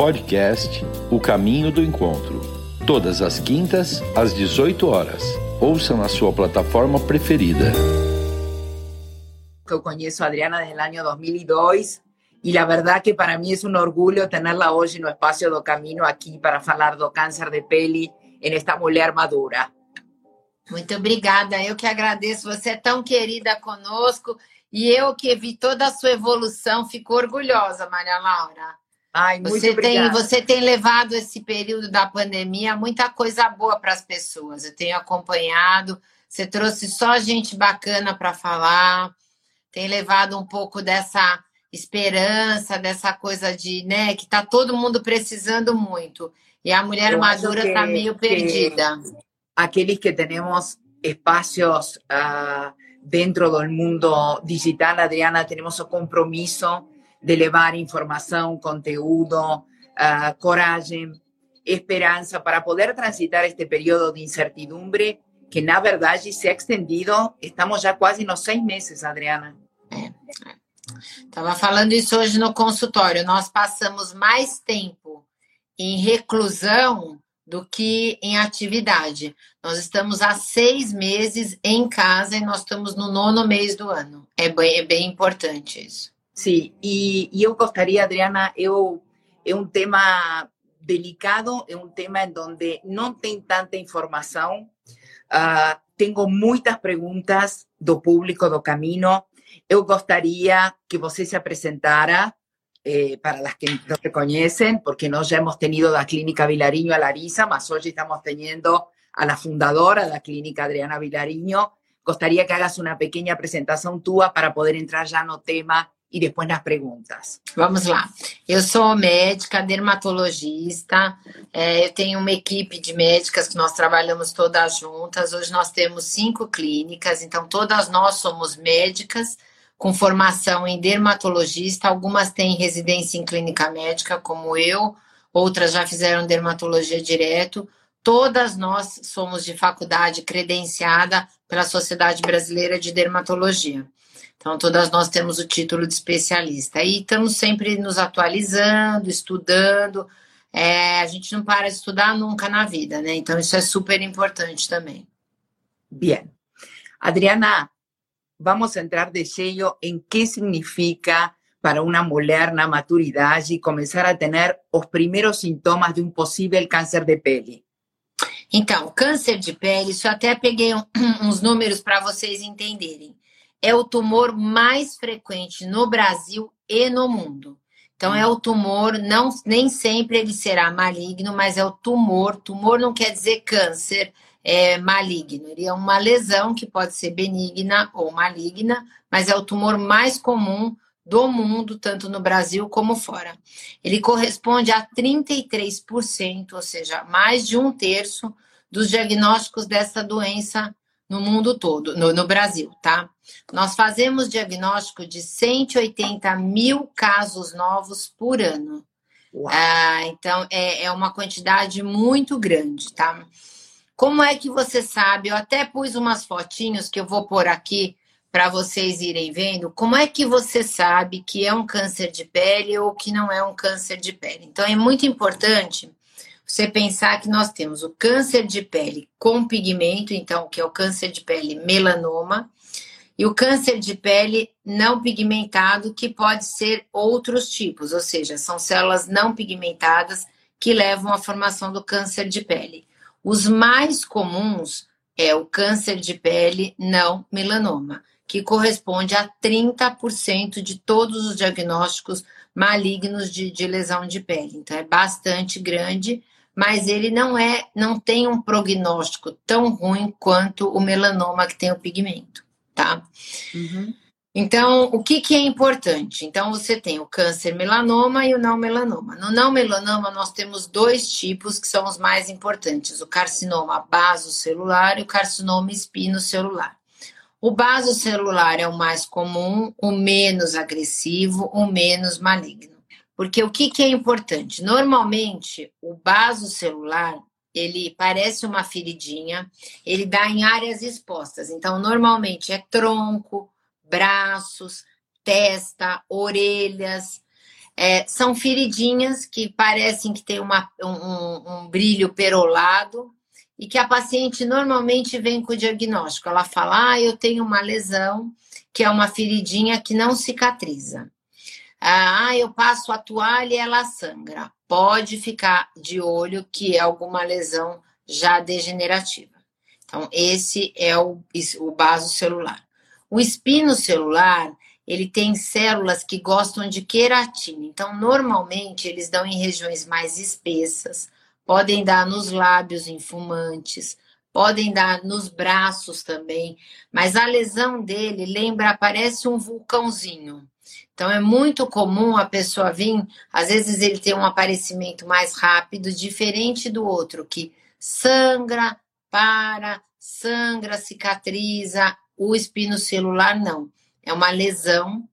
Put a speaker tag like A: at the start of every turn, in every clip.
A: Podcast O Caminho do Encontro. Todas as quintas, às 18 horas. Ouça na sua plataforma preferida.
B: Eu conheço a Adriana desde o ano 2002 e a verdade que para mim é um orgulho tê-la hoje no espaço do Caminho aqui para falar do câncer de pele em esta mulher madura.
C: Muito obrigada, eu que agradeço. Você é tão querida conosco e eu que vi toda a sua evolução, fico orgulhosa, Maria Laura.
B: Ai,
C: você tem, você tem levado esse período da pandemia muita coisa boa para as pessoas. Eu tenho acompanhado. Você trouxe só gente bacana para falar. Tem levado um pouco dessa esperança, dessa coisa de, né, que tá todo mundo precisando muito. E a mulher
B: Eu
C: madura está meio perdida.
B: aqueles que tenemos espacios ah, dentro del mundo digital, Adriana, tenemos el compromiso de levar información, conteúdo, ah, coragem, esperanza para poder transitar este periodo de incertidumbre que, na verdade, se ha extendido. Estamos já quase nos seis meses, Adriana.
C: Estava falando isso hoje no consultório. Nós passamos mais tempo em reclusão do que em atividade. Nós estamos há seis meses em casa e nós estamos no nono mês do ano. É bem, é bem importante isso.
B: Sim, e, e eu gostaria, Adriana, eu, é um tema delicado, é um tema em onde não tem tanta informação. Ah, tenho muitas perguntas do público do caminho. Eu gostaria que você se apresentara eh, para las que no te conocen, porque nós já hemos tenido da Clínica Vilariño a Larisa, mas hoje estamos teniendo a la fundadora da Clínica Adriana Vilariño. Gostaria que hagas uma pequena apresentação tua para poder entrar já no tema e depois nas perguntas.
C: Vamos lá. Eu sou médica, dermatologista, é, eu tenho uma equipe de médicas que nós trabalhamos todas juntas. Hoje nós temos cinco clínicas, então todas nós somos médicas com formação em dermatologista. Algumas têm residência em clínica médica, como eu, outras já fizeram dermatologia direto. Todas nós somos de faculdade credenciada pela Sociedade Brasileira de Dermatologia. Então, todas nós temos o título de especialista. E estamos sempre nos atualizando, estudando. É, a gente não para de estudar nunca na vida, né? Então, isso é super importante também.
B: Bien. Adriana, vamos entrar de lleno en qué significa para una mujer na maturidade comenzar a tener os primeiros sintomas de um possível câncer de pele.
C: Então, câncer de pele, isso eu até peguei uns números para vocês entenderem. É o tumor mais frequente no Brasil e no mundo. Então, é o tumor, não, nem sempre ele será maligno, mas é o tumor. Tumor não quer dizer câncer é, maligno. Ele é uma lesão que pode ser benigna ou maligna, mas é o tumor mais comum do mundo, tanto no Brasil como fora. Ele corresponde a 33%, ou seja, mais de um terço dos diagnósticos dessa doença no mundo todo, no, no Brasil, tá? Nós fazemos diagnóstico de 180 mil casos novos por ano. Ah, então, é, é uma quantidade muito grande, tá? Como é que você sabe? Eu até pus umas fotinhos que eu vou pôr aqui para vocês irem vendo. Como é que você sabe que é um câncer de pele ou que não é um câncer de pele? Então, é muito importante você pensar que nós temos o câncer de pele com pigmento, então, que é o câncer de pele melanoma, e o câncer de pele não pigmentado, que pode ser outros tipos, ou seja, são células não pigmentadas que levam à formação do câncer de pele. Os mais comuns é o câncer de pele não melanoma, que corresponde a 30% de todos os diagnósticos malignos de, de lesão de pele. Então é bastante grande, mas ele não é, não tem um prognóstico tão ruim quanto o melanoma que tem o pigmento, tá?
B: Uhum.
C: Então, o que, que é importante? Então, você tem o câncer melanoma e o não melanoma. No não melanoma, nós temos dois tipos que são os mais importantes: o carcinoma basocelular e o carcinoma espinocelular. O basocelular é o mais comum, o menos agressivo, o menos maligno. Porque o que, que é importante? Normalmente, o basocelular ele parece uma feridinha, ele dá em áreas expostas. Então, normalmente é tronco, braços, testa, orelhas. É, são feridinhas que parecem que tem uma, um, um, brilho perolado e que a paciente normalmente vem com o diagnóstico. Ela fala: ah, eu tenho uma lesão, que é uma feridinha que não cicatriza. Ah, eu passo a toalha e ela sangra. Pode ficar de olho que é alguma lesão já degenerativa. Então, esse é o, o baso celular. O espino celular ele tem células que gostam de queratina. Então, normalmente, eles dão em regiões mais espessas, podem dar nos lábios infumantes, podem dar nos braços também, mas a lesão dele lembra, parece um vulcãozinho. Então, é muito comum a pessoa vir, às vezes ele tem um aparecimento mais rápido, diferente do outro, que sangra, para, sangra, cicatriza, o espino celular não é uma lesão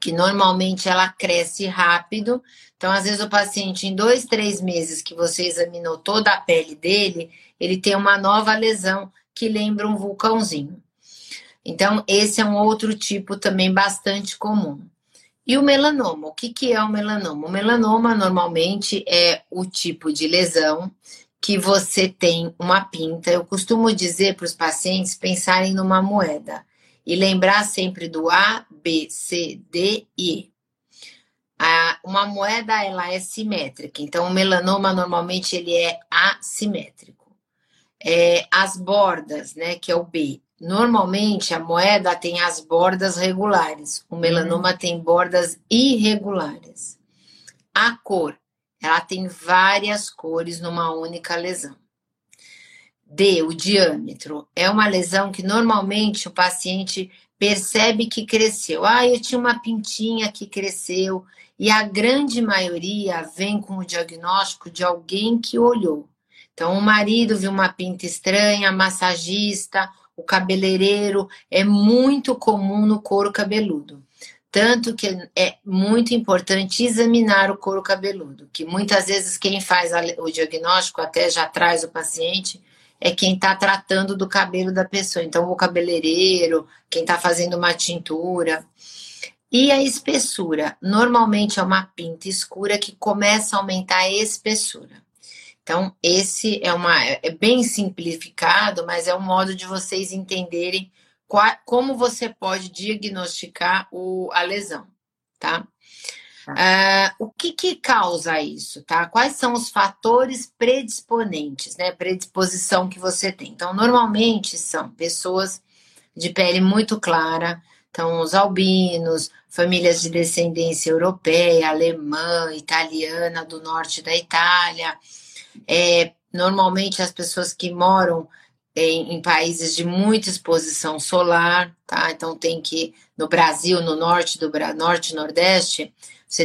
C: que normalmente ela cresce rápido. Então, às vezes, o paciente, em dois, três meses que você examinou toda a pele dele, ele tem uma nova lesão que lembra um vulcãozinho. Então, esse é um outro tipo também bastante comum. E o melanoma, o que, que é o melanoma? O melanoma normalmente é o tipo de lesão que você tem uma pinta. Eu costumo dizer para os pacientes pensarem numa moeda e lembrar sempre do A, B, C, D e a, uma moeda ela é simétrica, então o melanoma normalmente ele é assimétrico. É, as bordas, né, que é o B, normalmente a moeda tem as bordas regulares, o melanoma uhum. tem bordas irregulares. A cor, ela tem várias cores numa única lesão. D, o diâmetro, é uma lesão que normalmente o paciente percebe que cresceu. Ah, eu tinha uma pintinha que cresceu, e a grande maioria vem com o diagnóstico de alguém que olhou. Então, o marido viu uma pinta estranha, massagista, o cabeleireiro, é muito comum no couro cabeludo. Tanto que é muito importante examinar o couro cabeludo, que muitas vezes quem faz o diagnóstico até já traz o paciente é quem está tratando do cabelo da pessoa. Então, o cabeleireiro, quem está fazendo uma tintura. E a espessura? Normalmente é uma pinta escura que começa a aumentar a espessura. Então, esse é, uma, é bem simplificado, mas é um modo de vocês entenderem qual, como você pode diagnosticar o, a lesão, tá? Uh, o que, que causa isso, tá? Quais são os fatores predisponentes, né? Predisposição que você tem. Então, normalmente são pessoas de pele muito clara, então os albinos, famílias de descendência europeia, alemã, italiana, do norte da Itália. É, normalmente as pessoas que moram em, em, países de muita exposição solar, tá? Então tem que no Brasil, no norte do norte e nordeste,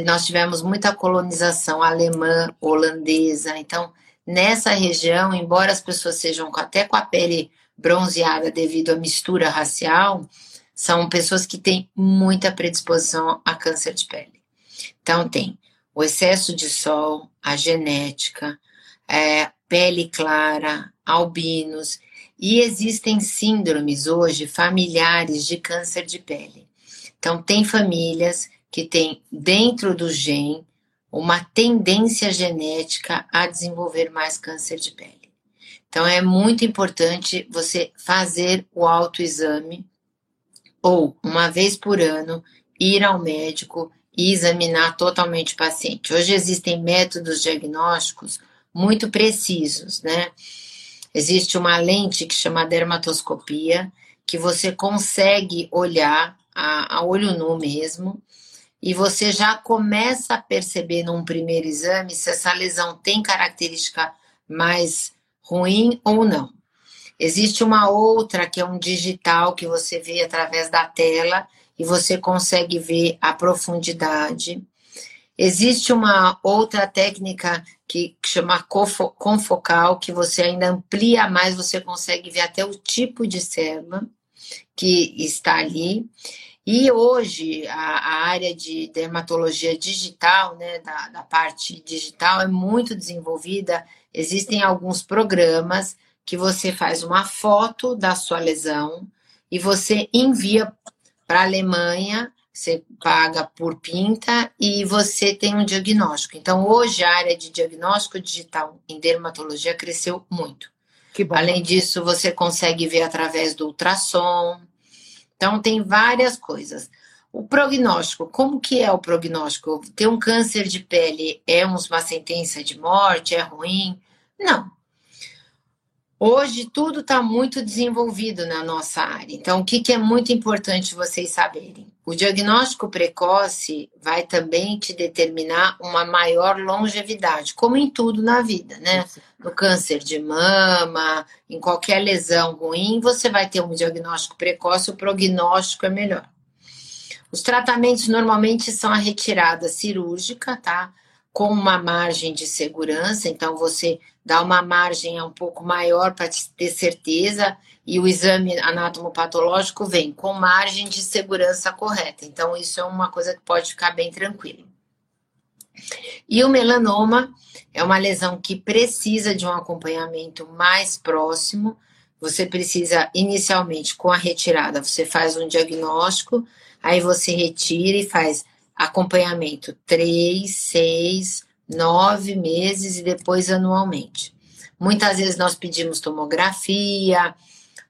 C: nós tivemos muita colonização alemã, holandesa. Então, nessa região, embora as pessoas sejam até com a pele bronzeada devido à mistura racial, são pessoas que têm muita predisposição a câncer de pele. Então, tem o excesso de sol, a genética, é, pele clara, albinos, e existem síndromes hoje familiares de câncer de pele. Então, tem famílias que tem dentro do gene uma tendência genética a desenvolver mais câncer de pele. Então é muito importante você fazer o autoexame ou uma vez por ano ir ao médico e examinar totalmente o paciente. Hoje existem métodos diagnósticos muito precisos, né? Existe uma lente que chama dermatoscopia, que você consegue olhar a, a olho nu mesmo e você já começa a perceber num primeiro exame se essa lesão tem característica mais ruim ou não. Existe uma outra que é um digital que você vê através da tela e você consegue ver a profundidade. Existe uma outra técnica que, que chama confocal, que você ainda amplia mais, você consegue ver até o tipo de célula que está ali. E hoje a, a, área de dermatologia digital, né, da, da parte digital, é muito desenvolvida. Existem alguns programas que você faz uma foto da sua lesão e você envia para a Alemanha você paga por pinta e você tem um diagnóstico. Então, hoje a área de diagnóstico digital em dermatologia cresceu muito. Além disso, você consegue ver através do ultrassom. Então, tem várias coisas. O prognóstico, como que é o prognóstico? Ter um câncer de pele é uma sentença de morte? É ruim? Não. Hoje tudo está muito desenvolvido na nossa área. Então, o que, que é muito importante vocês saberem? O diagnóstico precoce vai também te determinar uma maior longevidade, como em tudo na vida, né? No câncer de mama, em qualquer lesão ruim, você vai ter um diagnóstico precoce, o prognóstico é melhor. Os tratamentos normalmente são a retirada cirúrgica, tá? Com uma margem de segurança, então você dá uma margem um pouco maior para ter certeza e o exame anatomopatológico vem com margem de segurança correta. Então, isso é uma coisa que pode ficar bem tranquilo. E o melanoma é uma lesão que precisa de um acompanhamento mais próximo. Você precisa, inicialmente, com a retirada, você faz um diagnóstico, aí você retira e faz acompanhamento 3, 6, nove meses e depois anualmente. Muitas vezes nós pedimos tomografia,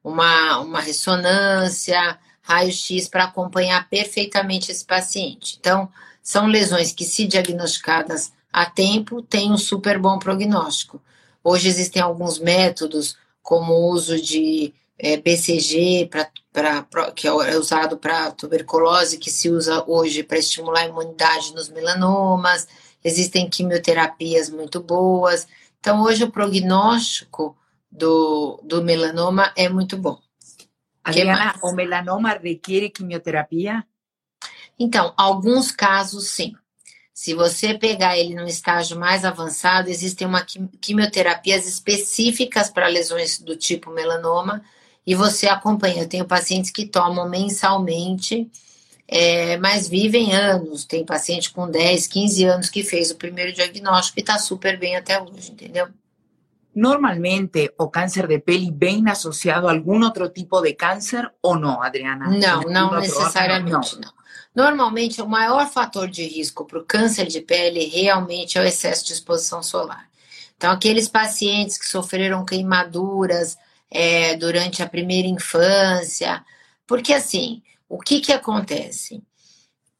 C: uma, uma ressonância, raio-x para acompanhar perfeitamente esse paciente. Então, são lesões que, se diagnosticadas a tempo, têm um super bom prognóstico. Hoje existem alguns métodos, como o uso de é, BCG, pra, pra, que é usado para tuberculose, que se usa hoje para estimular a imunidade nos melanomas existem quimioterapias muito boas. Então, hoje o prognóstico do, do melanoma é muito bom.
B: Adriana, o melanoma requer quimioterapia?
C: Então, alguns casos sim. Se você pegar ele num estágio mais avançado, existem uma quimioterapias específicas para lesões do tipo melanoma e você acompanha. Eu tenho pacientes que tomam mensalmente é, mas vivem anos. Tem paciente com 10, 15 anos que fez o primeiro diagnóstico e está super bem até hoje, entendeu?
B: Normalmente, o câncer de pele vem associado a algum outro tipo de câncer ou não, Adriana?
C: Não, não necessariamente, não. não. Normalmente, o maior fator de risco para o câncer de pele realmente é o excesso de exposição solar. Então, aqueles pacientes que sofreram queimaduras é, durante a primeira infância, porque assim, o que, que acontece?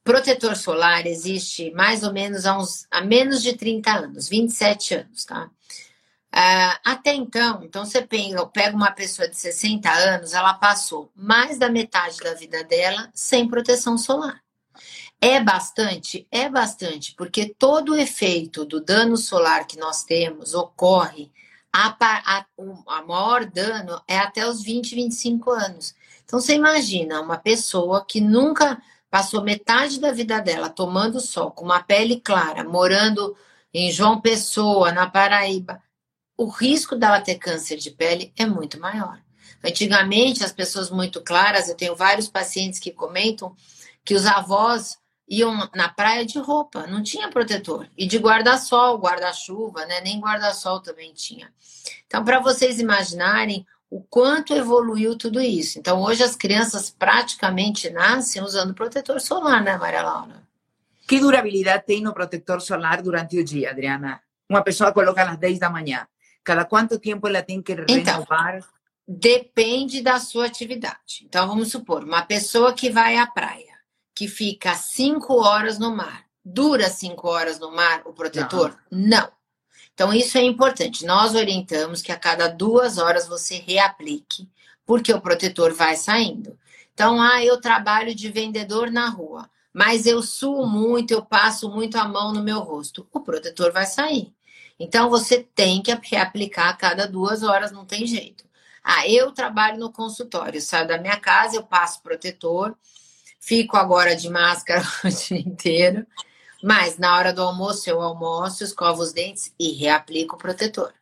C: Protetor solar existe mais ou menos há, uns, há menos de 30 anos, 27 anos, tá? Uh, até então, então você pega, pega uma pessoa de 60 anos, ela passou mais da metade da vida dela sem proteção solar. É bastante? É bastante, porque todo o efeito do dano solar que nós temos ocorre, a, a, a maior dano é até os 20, 25 anos. Então você imagina uma pessoa que nunca passou metade da vida dela tomando sol, com uma pele clara, morando em João Pessoa, na Paraíba, o risco dela ter câncer de pele é muito maior. Antigamente, as pessoas muito claras, eu tenho vários pacientes que comentam que os avós iam na praia de roupa, não tinha protetor. E de guarda-sol, guarda-chuva, né? Nem guarda-sol também tinha. Então, para vocês imaginarem o quanto evoluiu tudo isso. Então, hoje as crianças praticamente nascem usando protetor solar, né, Maria Laura?
B: Que durabilidade tem no protetor solar durante o dia, Adriana? Uma pessoa coloca às 10 da manhã. Cada quanto tempo ela tem que então, renovar? Então,
C: depende da sua atividade. Então, vamos supor, uma pessoa que vai à praia, que fica 5 horas no mar, dura 5 horas no mar o protetor? Não. Não. Então, isso é importante. Nós orientamos que a cada duas horas você reaplique, porque o protetor vai saindo. Então, ah, eu trabalho de vendedor na rua, mas eu suo muito, eu passo muito a mão no meu rosto. O protetor vai sair. Então, você tem que reaplicar a cada duas horas, não tem jeito. Ah, eu trabalho no consultório, saio da minha casa, eu passo protetor, fico agora de máscara o dia inteiro. Mas na hora do almoço eu almoço, escovo os dentes e reaplico o protetor.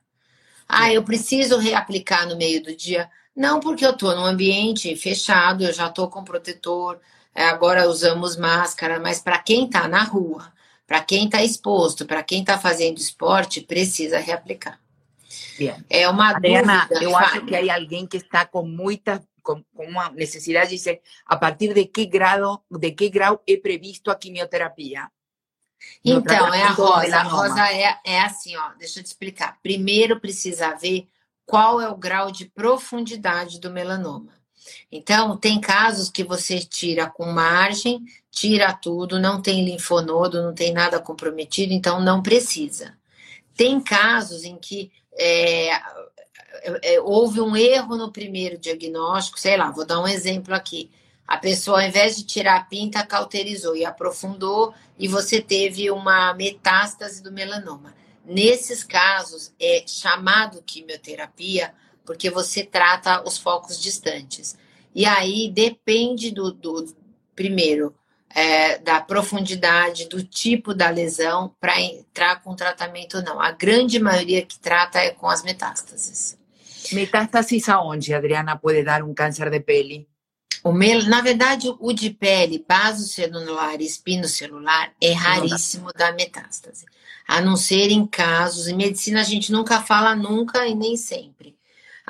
C: Ah, eu preciso reaplicar no meio do dia? Não, porque eu estou num ambiente fechado, eu já estou com protetor, é, agora usamos máscara, mas para quem está na rua, para quem está exposto, para quem está fazendo esporte, precisa reaplicar.
B: Bien. É uma Adriana, dúvida. Eu acho que há alguém que está com muitas con, una necesidad, dice, a partir de qué grado, de qué grado he previsto a quimioterapia.
C: Então, é a rosa. A rosa é, é assim, ó, deixa eu te explicar. Primeiro precisa ver qual é o grau de profundidade do melanoma. Então, tem casos que você tira com margem, tira tudo, não tem linfonodo, não tem nada comprometido, então não precisa. Tem casos em que é, houve um erro no primeiro diagnóstico, sei lá, vou dar um exemplo aqui. A pessoa, ao invés de tirar a pinta, cauterizou e aprofundou, e você teve uma metástase do melanoma. Nesses casos, é chamado quimioterapia porque você trata os focos distantes. E aí depende do, do primeiro, é, da profundidade, do tipo da lesão, para entrar com tratamento ou não. A grande maioria que trata é com as metástases.
B: Metástases aonde, Adriana, pode dar um câncer de pele?
C: O mel, na verdade, o de pele, basocelular e espinocelular é raríssimo da metástase. A não ser em casos, em medicina a gente nunca fala nunca e nem sempre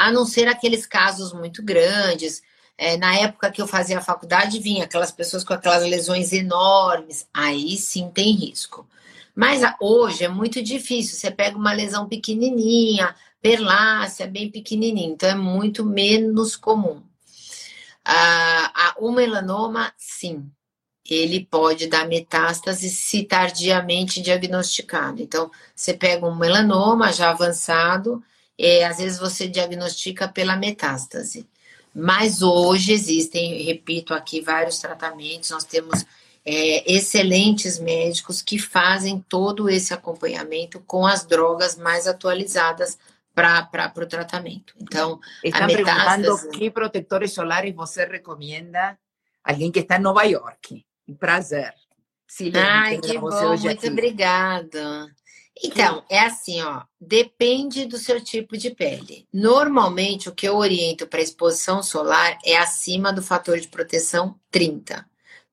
C: a não ser aqueles casos muito grandes. É, na época que eu fazia a faculdade, vinha aquelas pessoas com aquelas lesões enormes, aí sim tem risco. Mas hoje é muito difícil. Você pega uma lesão pequenininha, perlácea, bem pequenininha, então é muito menos comum. Ah, o melanoma, sim, ele pode dar metástase se tardiamente diagnosticado. Então, você pega um melanoma já avançado, é, às vezes você diagnostica pela metástase. Mas hoje existem, repito aqui, vários tratamentos, nós temos é, excelentes médicos que fazem todo esse acompanhamento com as drogas mais atualizadas para o tratamento. Então,
B: metástase... perguntando que protetores solares você recomenda alguém que está em Nova York. Um prazer.
C: Silêncio, Ai, que bom, muito obrigada. Então, é assim, ó, depende do seu tipo de pele. Normalmente, o que eu oriento para exposição solar é acima do fator de proteção 30.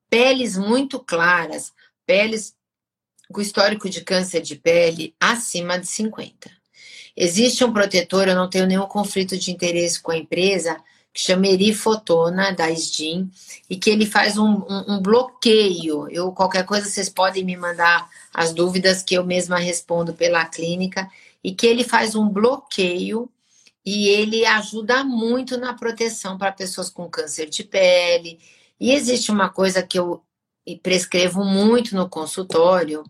C: Peles muito claras, peles com histórico de câncer de pele acima de 50. Existe um protetor, eu não tenho nenhum conflito de interesse com a empresa, que chama Erifotona, da SDIN, e que ele faz um, um, um, bloqueio. Eu, qualquer coisa, vocês podem me mandar as dúvidas que eu mesma respondo pela clínica, e que ele faz um bloqueio e ele ajuda muito na proteção para pessoas com câncer de pele. E existe uma coisa que eu prescrevo muito no consultório,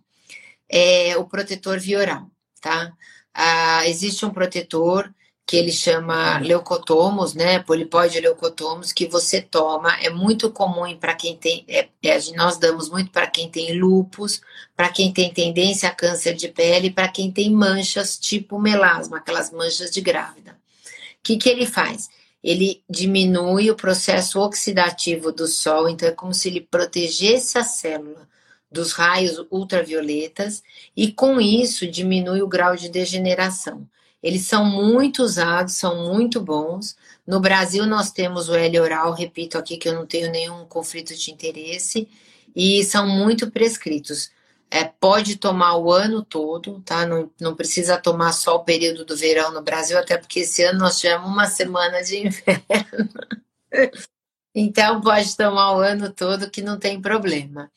C: é o protetor vioral, tá? Ah, existe um protetor que ele chama leucotomos, né? Polipóide leucotomos, que você toma. É muito comum para quem tem. É, é, nós damos muito para quem tem lupus, para quem tem tendência a câncer de pele, para quem tem manchas tipo melasma, aquelas manchas de grávida. O que, que ele faz? Ele diminui o processo oxidativo do sol, então é como se ele protegesse a célula dos raios ultravioletas e com isso diminui o grau de degeneração. Eles são muito usados, são muito bons. No Brasil, nós temos o L oral, repito aqui que eu não tenho nenhum conflito de interesse, e são muito prescritos. É, pode tomar o ano todo, tá? Não, não precisa tomar só o período do verão no Brasil, até porque esse ano nós tivemos uma semana de inverno. Então pode tomar o ano todo que não tem problema.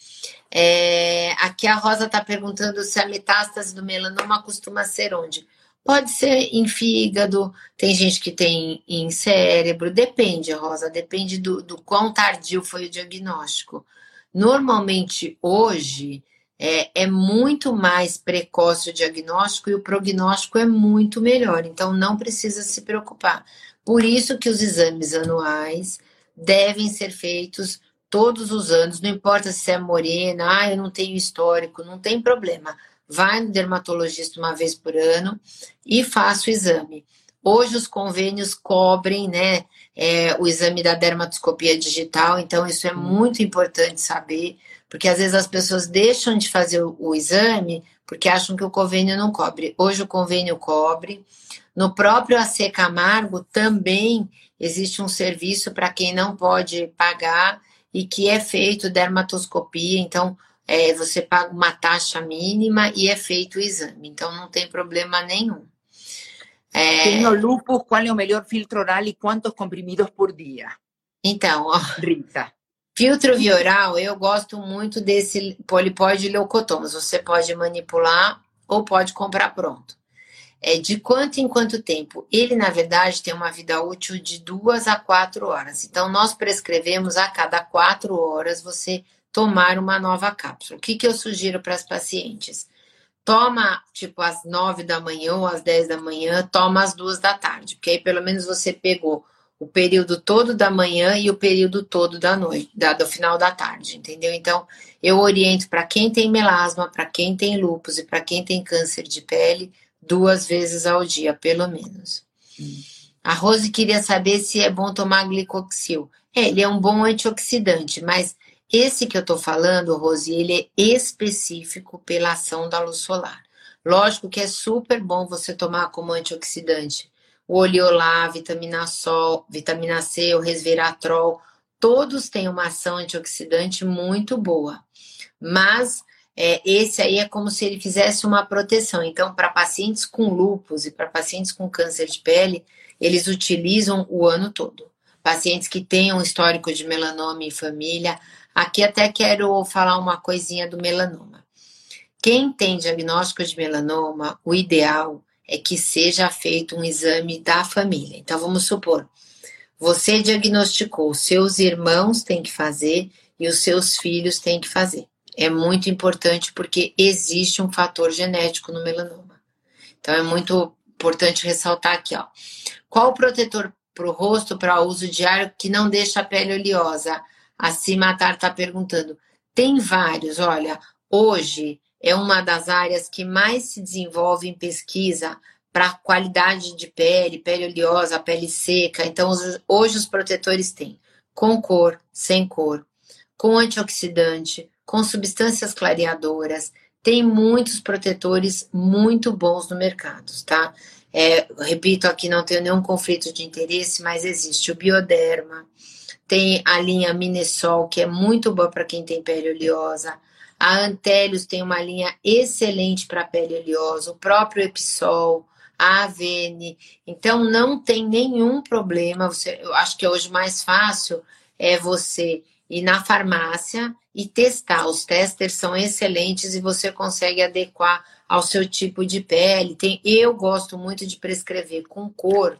C: É, aqui a Rosa está perguntando se a metástase do melanoma costuma ser onde? Pode ser em fígado, tem gente que tem em cérebro, depende, Rosa, depende do, do quão tardio foi o diagnóstico. Normalmente, hoje, é, é, muito mais precoce o diagnóstico e o prognóstico é muito melhor, então não precisa se preocupar. Por isso que os exames anuais devem ser feitos todos os anos, não importa se é morena, ah, eu não tenho histórico, não tem problema vai no dermatologista uma vez por ano e faça o exame. Hoje os convênios cobrem né, é, o exame da dermatoscopia digital, então isso é muito importante saber, porque às vezes as pessoas deixam de fazer o, o exame porque acham que o convênio não cobre. Hoje o convênio cobre. No próprio AC Camargo também existe um serviço para quem não pode pagar e que é feito dermatoscopia, então é, você paga uma taxa mínima e é feito o exame, então não tem problema nenhum.
B: É... Tenho lupus, qual é o melhor filtro oral e quantos comprimidos por dia?
C: Então, ó. Rita. Filtro via oral, eu gosto muito desse polipóide leucotomas. Você pode manipular ou pode comprar pronto. É de quanto em quanto tempo? Ele, na verdade, tem uma vida útil de duas a quatro horas. Então, nós prescrevemos a cada quatro horas você tomar uma nova cápsula. O que, que eu sugiro para as pacientes? Toma, tipo, às nove da manhã ou às dez da manhã, toma às duas da tarde, porque aí pelo menos você pegou o período todo da manhã e o período todo da noite, da, do final da tarde, entendeu? Então, eu oriento para quem tem melasma, para quem tem lúpus e para quem tem câncer de pele, duas vezes ao dia, pelo menos. A Rose queria saber se é bom tomar glicoxil. É, ele é um bom antioxidante, mas esse que eu estou falando, Rose, ele é específico pela ação da luz solar. Lógico que é super bom você tomar como antioxidante o oleolar, vitamina sol, vitamina C, o resveratrol, todos têm uma ação antioxidante muito boa. Mas é, esse aí é como se ele fizesse uma proteção. Então, para pacientes com lúpus e para pacientes com câncer de pele, eles utilizam o ano todo. Pacientes que um histórico de melanoma em família. Aqui até quero falar uma coisinha do melanoma. Quem tem diagnóstico de melanoma, o ideal é que seja feito um exame da família. Então, vamos supor, você diagnosticou, seus irmãos têm que fazer e os seus filhos têm que fazer. É muito importante porque existe um fator genético no melanoma. Então, é muito importante ressaltar aqui, ó. Qual o protetor para o rosto para uso diário que não deixa a pele oleosa? A Cimatar está perguntando. Tem vários, olha, hoje é uma das áreas que mais se desenvolve em pesquisa para qualidade de pele, pele oleosa, pele seca. Então, hoje os protetores têm com cor, sem cor, com antioxidante, com substâncias clareadoras. Tem muitos protetores muito bons no mercado, tá? É, repito aqui, não tenho nenhum conflito de interesse, mas existe o Bioderma, tem a linha Minesol, que é muito boa para quem tem pele oleosa, a Antélios tem uma linha excelente para pele oleosa, o próprio Episol, a Avene. Então, não tem nenhum problema. Você, eu acho que hoje mais fácil é você ir na farmácia e testar. Os testers são excelentes e você consegue adequar ao seu tipo de pele. Tem, eu gosto muito de prescrever com cor,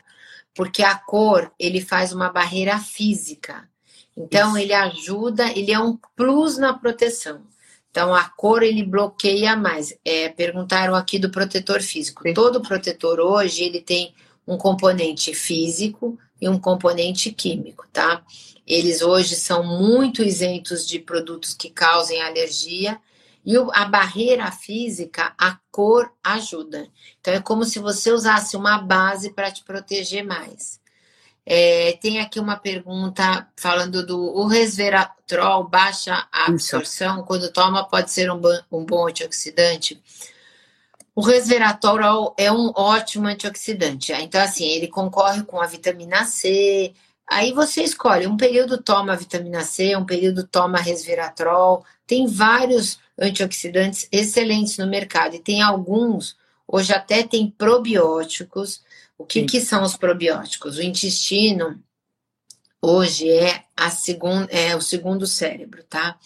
C: porque a cor ele faz uma barreira física. Então, Isso. ele ajuda, ele é um plus na proteção. Então, a cor ele bloqueia mais. É, perguntaram aqui do protetor físico. Sim. Todo protetor hoje ele tem um componente físico e um componente químico, tá? Eles hoje são muito isentos de produtos que causem alergia e a barreira física, a cor ajuda. Então é como se você usasse uma base para te proteger mais. É, tem aqui uma pergunta falando do o resveratrol baixa a absorção, Isso. quando toma pode ser um, um bom antioxidante. O resveratrol é um ótimo antioxidante. Então, assim, ele concorre com a vitamina C. Aí você escolhe, um período toma vitamina C, um período toma resveratrol. Tem vários antioxidantes excelentes no mercado. E tem alguns, hoje até tem probióticos, o que, que são os probióticos? O intestino hoje é, a segun, é o segundo cérebro, tá?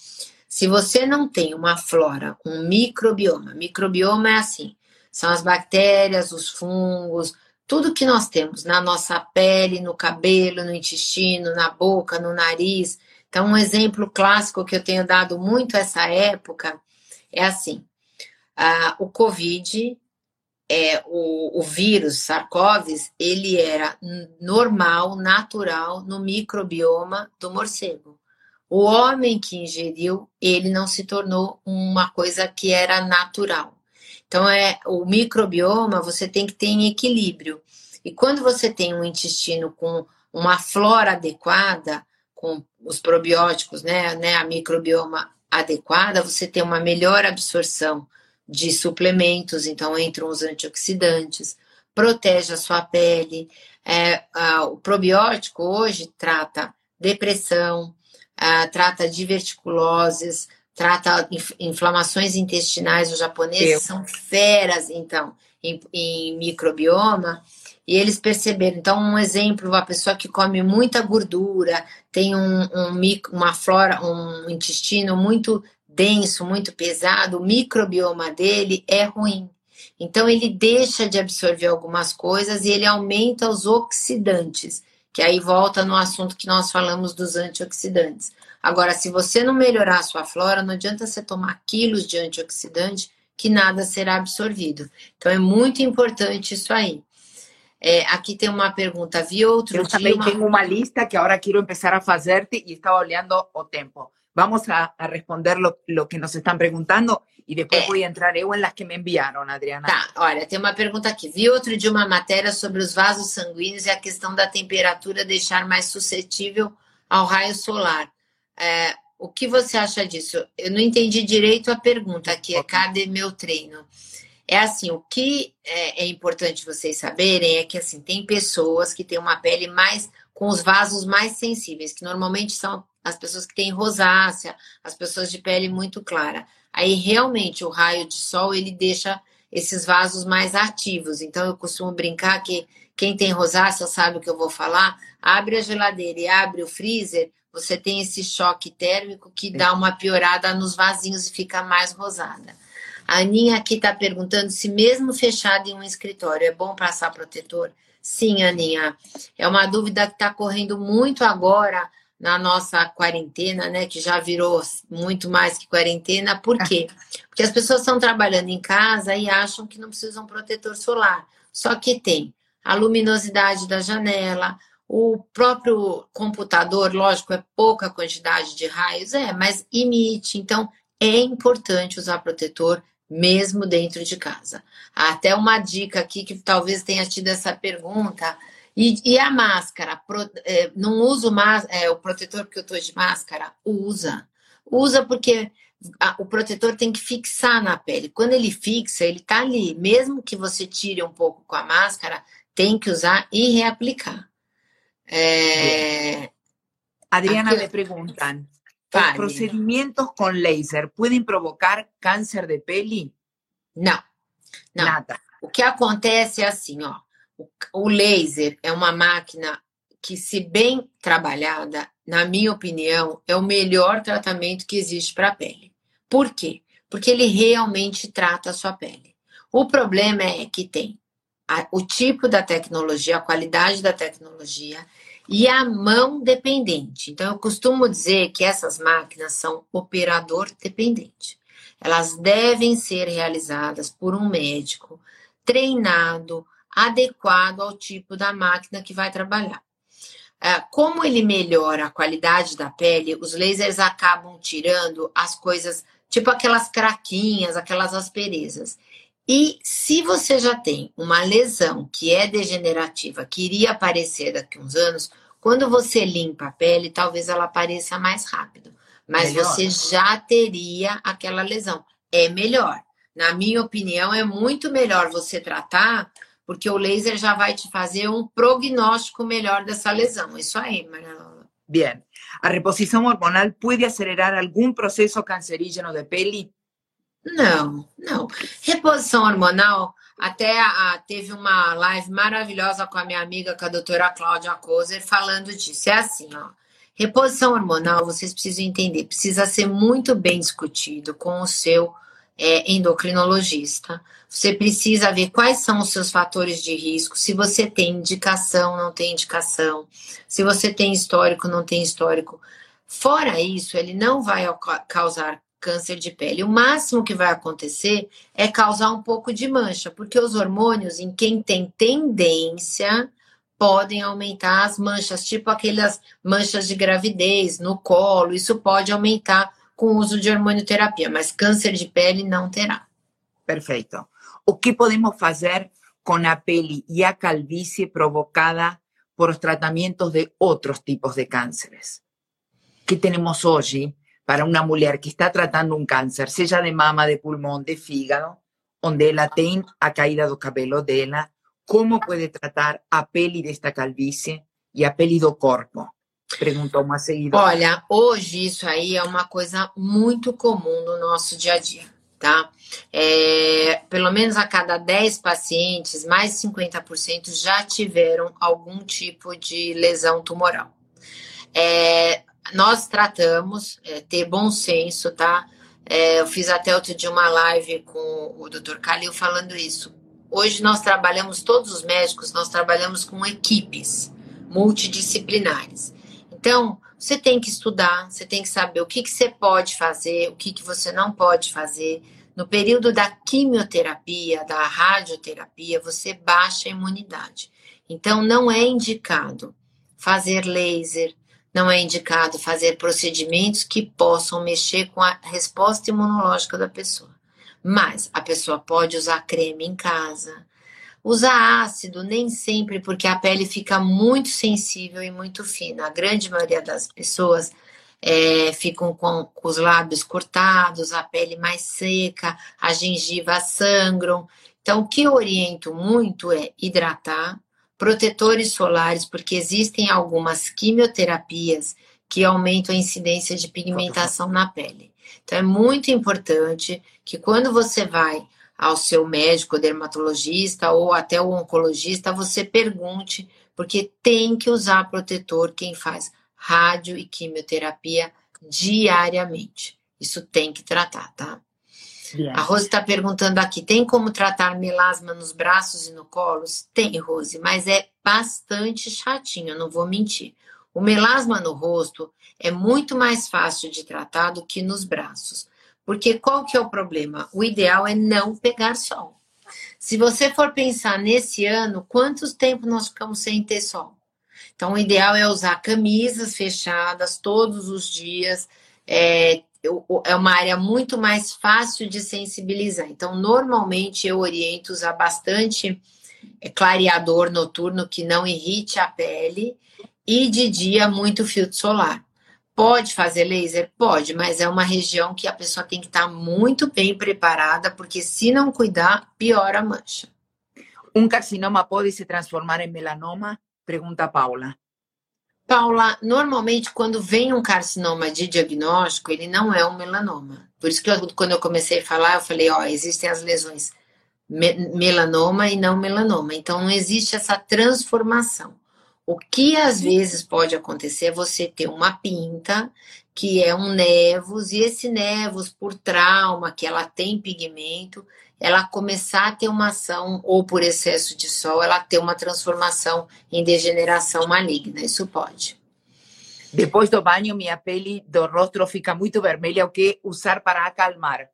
C: Se você não tem uma flora, um microbioma, microbioma é assim, são as bactérias, os fungos, tudo que nós temos na nossa pele, no cabelo, no intestino, na boca, no nariz. Então, um exemplo clássico que eu tenho dado muito essa época é assim: uh, o Covid é, o, o vírus SARS-CoV, ele era normal, natural no microbioma do morcego. O homem que ingeriu, ele não se tornou uma coisa que era natural. Então, é o microbioma você tem que ter em equilíbrio. E quando você tem um intestino com uma flora adequada, com os probióticos, né, né, a microbioma adequada, você tem uma melhor absorção de suplementos, então entram os antioxidantes, protege a sua pele. É, a, o probiótico hoje trata depressão, a, trata diverticuloses, trata inflamações intestinais, os japoneses Eu. são feras, então, em, em microbioma, e eles perceberam. Então, um exemplo, uma pessoa que come muita gordura, tem um, um, uma flora, um intestino muito denso, muito pesado, o microbioma dele é ruim. Então, ele deixa de absorver algumas coisas e ele aumenta os oxidantes, que aí volta no assunto que nós falamos dos antioxidantes. Agora, se você não melhorar a sua flora, não adianta você tomar quilos de antioxidante, que nada será absorvido. Então, é muito importante isso aí. É, aqui tem uma pergunta. Vi outro
B: Eu
C: dia.
B: também uma... tenho uma lista que agora quero começar a fazer-te e estava olhando o tempo. Vamos a, a responder lo, lo, que nos estão perguntando e depois é. vou entrar eu las que me enviaram, Adriana.
C: Tá, olha, tem uma pergunta aqui. Vi outro dia uma matéria sobre os vasos sanguíneos e a questão da temperatura deixar mais suscetível ao raio solar. É, o que você acha disso? Eu não entendi direito a pergunta aqui, é cadê meu treino? É assim, o que é, é importante vocês saberem é que assim, tem pessoas que têm uma pele mais com os vasos mais sensíveis, que normalmente são as pessoas que têm rosácea, as pessoas de pele muito clara. Aí realmente o raio de sol ele deixa esses vasos mais ativos. Então eu costumo brincar que quem tem rosácea sabe o que eu vou falar. Abre a geladeira e abre o freezer, você tem esse choque térmico que dá uma piorada nos vasinhos e fica mais rosada. A Aninha aqui está perguntando se mesmo fechado em um escritório é bom passar protetor. Sim, Aninha. É uma dúvida que está correndo muito agora na nossa quarentena, né, que já virou muito mais que quarentena. Por quê? Porque as pessoas estão trabalhando em casa e acham que não precisam protetor solar. Só que tem a luminosidade da janela, o próprio computador, lógico, é pouca quantidade de raios, é, mas emite. Então, é importante usar protetor mesmo dentro de casa. Até uma dica aqui que talvez tenha tido essa pergunta e, e a máscara? Pro, é, não uso mais, é, o protetor porque eu estou de máscara? Usa. Usa porque a, o protetor tem que fixar na pele. Quando ele fixa, ele está ali. Mesmo que você tire um pouco com a máscara, tem que usar e reaplicar. É...
B: Adriana, Aqui... me perguntam: os procedimentos com laser podem provocar câncer de pele?
C: Não. Não.
B: Nada.
C: O que acontece é assim, ó. O laser é uma máquina que, se bem trabalhada, na minha opinião, é o melhor tratamento que existe para a pele. Por quê? Porque ele realmente trata a sua pele. O problema é que tem a, o tipo da tecnologia, a qualidade da tecnologia e a mão dependente. Então, eu costumo dizer que essas máquinas são operador dependente. Elas devem ser realizadas por um médico treinado, adequado ao tipo da máquina que vai trabalhar. É, como ele melhora a qualidade da pele, os lasers acabam tirando as coisas, tipo aquelas craquinhas, aquelas asperezas. E se você já tem uma lesão que é degenerativa, que iria aparecer daqui a uns anos, quando você limpa a pele, talvez ela apareça mais rápido. Mas melhor. você já teria aquela lesão. É melhor. Na minha opinião, é muito melhor você tratar porque o laser já vai te fazer um prognóstico melhor dessa lesão. Isso aí, Maria
B: Bien. A reposição hormonal pode acelerar algum processo cancerígeno de pele?
C: Não, não. Reposição hormonal, até a, teve uma live maravilhosa com a minha amiga, com a doutora Cláudia Kozer, falando disso. É assim, ó. Reposição hormonal, vocês precisam entender, precisa ser muito bem discutido com o seu é, endocrinologista. Você precisa ver quais são os seus fatores de risco, se você tem indicação, não tem indicação, se você tem histórico, não tem histórico. Fora isso, ele não vai causar câncer de pele. O máximo que vai acontecer é causar um pouco de mancha, porque os hormônios, em quem tem tendência, podem aumentar as manchas, tipo aquelas manchas de gravidez no colo, isso pode aumentar com o uso de hormonioterapia, mas câncer de pele não terá.
B: Perfeito. O que podemos fazer com a pele e a calvície provocada por os tratamentos de outros tipos de cânceres? que temos hoje para uma mulher que está tratando um câncer, seja de mama, de pulmão, de fígado, onde ela tem a caída do cabelo dela, como pode tratar a pele desta calvície e a pele do corpo? Perguntou uma seguidora.
C: Olha, hoje isso aí é uma coisa muito comum no nosso dia a dia, tá? É, pelo menos a cada 10 pacientes, mais 50% já tiveram algum tipo de lesão tumoral. É, nós tratamos, é, ter bom senso, tá? É, eu fiz até outro dia uma live com o Dr. Calil falando isso. Hoje nós trabalhamos, todos os médicos, nós trabalhamos com equipes multidisciplinares. Então, você tem que estudar, você tem que saber o que, que você pode fazer, o que, que você não pode fazer. No período da quimioterapia, da radioterapia, você baixa a imunidade. Então, não é indicado fazer laser, não é indicado fazer procedimentos que possam mexer com a resposta imunológica da pessoa. Mas a pessoa pode usar creme em casa, usar ácido, nem sempre, porque a pele fica muito sensível e muito fina. A grande maioria das pessoas é, ficam com, com, os lábios cortados, a pele mais seca, a gengiva sangram. Então, o que eu oriento muito é hidratar, protetores solares, porque existem algumas quimioterapias que aumentam a incidência de pigmentação na pele. Então, é muito importante que quando você vai ao seu médico, dermatologista ou até o oncologista, você pergunte, porque tem que usar protetor quem faz rádio e quimioterapia diariamente. Isso tem que tratar, tá? A Rose está perguntando aqui: tem como tratar melasma nos braços e no colo? Tem, Rose, mas é bastante chatinho, não vou mentir. O melasma no rosto é muito mais fácil de tratar do que nos braços. Porque qual que é o problema? O ideal é não pegar sol. Se você for pensar nesse ano, quantos tempos nós ficamos sem ter sol? Então, o ideal é usar camisas fechadas todos os dias. É, é uma área muito mais fácil de sensibilizar. Então, normalmente eu oriento usar bastante é, clareador noturno que não irrite a pele e de dia muito filtro solar. Pode fazer laser? Pode, mas é uma região que a pessoa tem que estar muito bem preparada, porque se não cuidar, piora a mancha.
B: Um carcinoma pode se transformar em melanoma? Pergunta Paula.
C: Paula, normalmente quando vem um carcinoma de diagnóstico, ele não é um melanoma. Por isso que eu, quando eu comecei a falar, eu falei, ó, existem as lesões melanoma e não melanoma. Então não existe essa transformação. O que às vezes pode acontecer é você ter uma pinta que é um nevos, e esse nevos, por trauma, que ela tem pigmento, ela começar a ter uma ação, ou por excesso de sol, ela ter uma transformação em degeneração maligna. Isso pode.
B: Depois do banho, minha pele do rosto fica muito vermelha. O que usar para acalmar?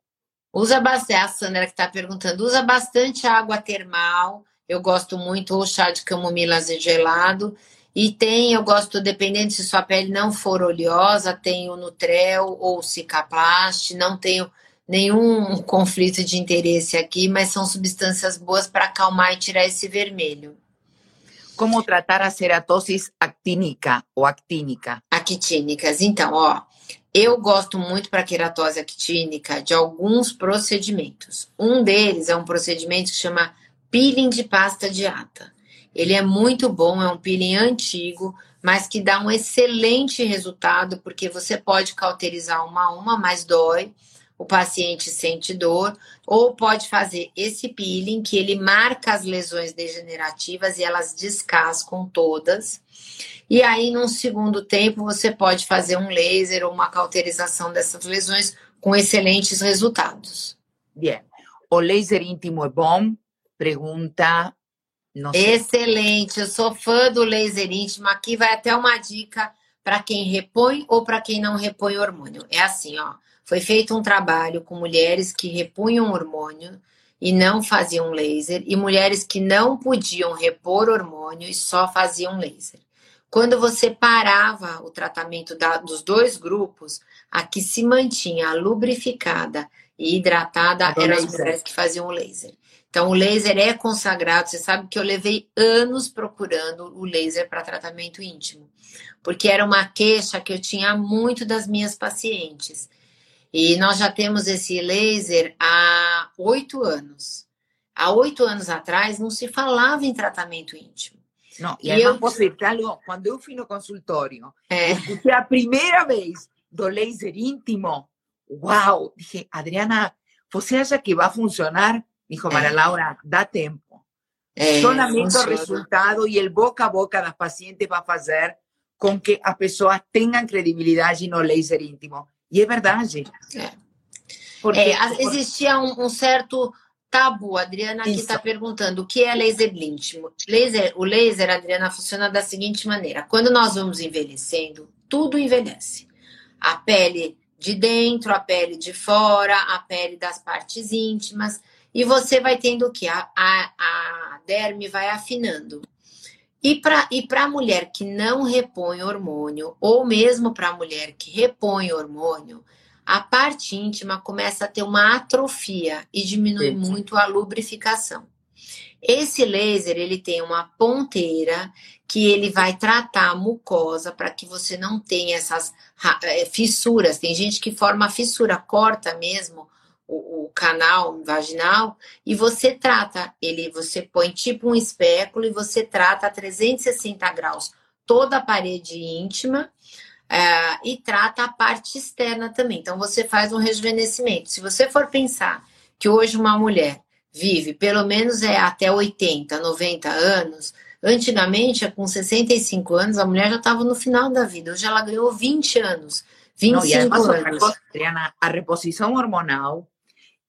C: Usa bastante, a Sandra que está perguntando, usa bastante água termal, eu gosto muito ou chá de camomila gelado. E tem, eu gosto, dependendo se sua pele não for oleosa, tem o Nutrel ou o Cicaplast, não tenho nenhum conflito de interesse aqui, mas são substâncias boas para acalmar e tirar esse vermelho.
B: Como tratar a ceratose actínica ou actínica?
C: Actínicas. Então, ó, eu gosto muito para queratose actínica de alguns procedimentos. Um deles é um procedimento que chama peeling de pasta de ata. Ele é muito bom, é um peeling antigo, mas que dá um excelente resultado, porque você pode cauterizar uma a uma, mas dói, o paciente sente dor, ou pode fazer esse peeling, que ele marca as lesões degenerativas e elas descascam todas. E aí, num segundo tempo, você pode fazer um laser ou uma cauterização dessas lesões com excelentes resultados.
B: Bien. O laser íntimo é bom, Pergunta.
C: Excelente, eu sou fã do laser íntimo. Aqui vai até uma dica para quem repõe ou para quem não repõe hormônio. É assim, ó. Foi feito um trabalho com mulheres que repunham hormônio e não faziam laser, e mulheres que não podiam repor hormônio e só faziam laser. Quando você parava o tratamento da, dos dois grupos, a que se mantinha lubrificada e hidratada eram as mulheres que faziam laser. Então, o laser é consagrado. Você sabe que eu levei anos procurando o laser para tratamento íntimo, porque era uma queixa que eu tinha muito das minhas pacientes. E nós já temos esse laser há oito anos. Há oito anos atrás não se falava em tratamento íntimo.
B: Não, e, e eu... posso algo, quando eu fui no consultório, é. escutei a primeira vez do laser íntimo, uau, dije, Adriana, você acha que vai funcionar? Dijo Maria é. Laura, dá tempo. É, Solamente o resultado e o boca a boca das pacientes vai fazer com que as pessoas tenham credibilidade no laser íntimo. E é verdade.
C: É. Porque, é, existia um, um, certo tabu. Adriana aqui está perguntando o que é laser íntimo. Laser, o laser, Adriana, funciona da seguinte maneira: quando nós vamos envelhecendo, tudo envelhece. A pele de dentro, a pele de fora, a pele das partes íntimas. E você vai tendo o que? A, a, a derme vai afinando. E para e a mulher que não repõe hormônio, ou mesmo para a mulher que repõe hormônio, a parte íntima começa a ter uma atrofia e diminui Sim. muito a lubrificação. Esse laser ele tem uma ponteira que ele vai tratar a mucosa para que você não tenha essas eh, fissuras. Tem gente que forma fissura, corta mesmo o, o, canal vaginal e você trata ele, você põe tipo um espéculo e você trata a 360 graus toda a parede íntima é, e trata a parte externa também. Então você faz um rejuvenescimento. Se você for pensar que hoje uma mulher vive pelo menos é até 80, 90 anos, antigamente, com 65 anos, a mulher já estava no final da vida. Hoje ela ganhou 20 anos. 25 Não, e además, anos.
B: Adriana, a reposição hormonal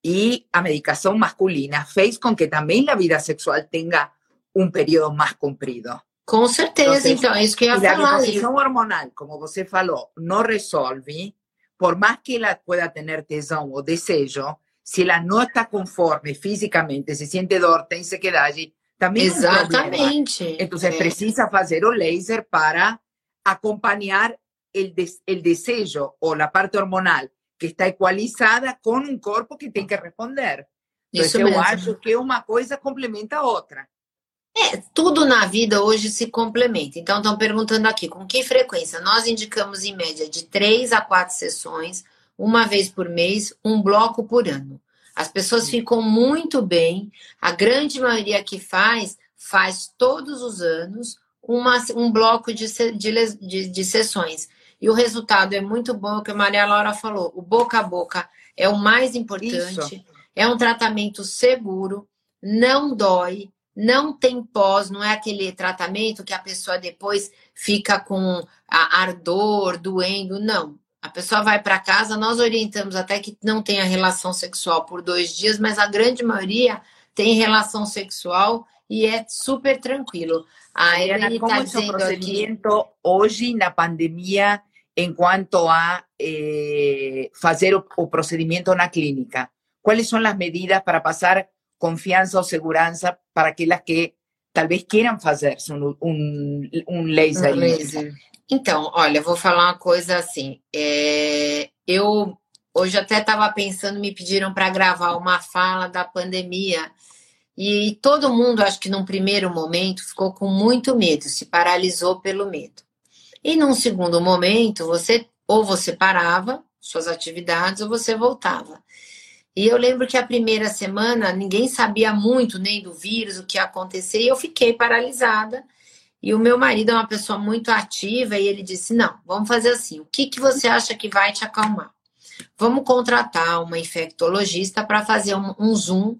B: y a medicación masculina fez con que también la vida sexual tenga un periodo más comprido.
C: Com certeza, então, é isso que eu ia
B: falar. A hormonal, como você falou, não resolve, por mais que ela pueda ter tesão ou desejo, se ela não está conforme fisicamente, se sente dor, tem sequedade, também
C: Exatamente.
B: É um então, é. precisa fazer o laser para acompanhar o desejo ou a parte hormonal que está equalizada com um corpo que tem que responder. Então, Isso eu acho que uma coisa complementa a outra.
C: É, tudo na vida hoje se complementa. Então, estão perguntando aqui, com que frequência? Nós indicamos em média de três a quatro sessões, uma vez por mês, um bloco por ano. As pessoas ficam muito bem, a grande maioria que faz, faz todos os anos uma, um bloco de, de, de, de sessões. E o resultado é muito bom, o que a Maria Laura falou. O boca a boca é o mais importante. Isso. É um tratamento seguro, não dói, não tem pós, não é aquele tratamento que a pessoa depois fica com ardor, doendo, não. A pessoa vai para casa, nós orientamos até que não tenha relação sexual por dois dias, mas a grande maioria tem relação sexual e é super tranquilo.
B: A está dizendo o procedimento aqui... hoje na pandemia en cuanto a eh, hacer o, procedimiento en la clínica? ¿Cuáles son las medidas para pasar confianza o seguridad para aquellas que tal vez quieran hacerse un, un, un laser?
C: Um laser. Então, olha, vou falar uma coisa assim. É, eu hoje até estava pensando, me pediram para gravar uma fala da pandemia. E todo mundo, acho que num primeiro momento, ficou com muito medo, se paralisou pelo medo. E num segundo momento, você ou você parava suas atividades ou você voltava. E eu lembro que a primeira semana ninguém sabia muito nem do vírus, o que ia acontecer, e eu fiquei paralisada. E o meu marido é uma pessoa muito ativa e ele disse: Não, vamos fazer assim. O que, que você acha que vai te acalmar? Vamos contratar uma infectologista para fazer um, um, Zoom.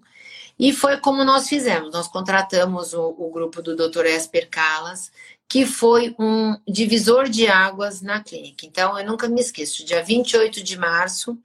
C: E foi como nós fizemos. Nós contratamos o, o grupo do Dr. Esper Calas, que foi um divisor de águas na clínica. Então, eu nunca me esqueço, dia 28 de março,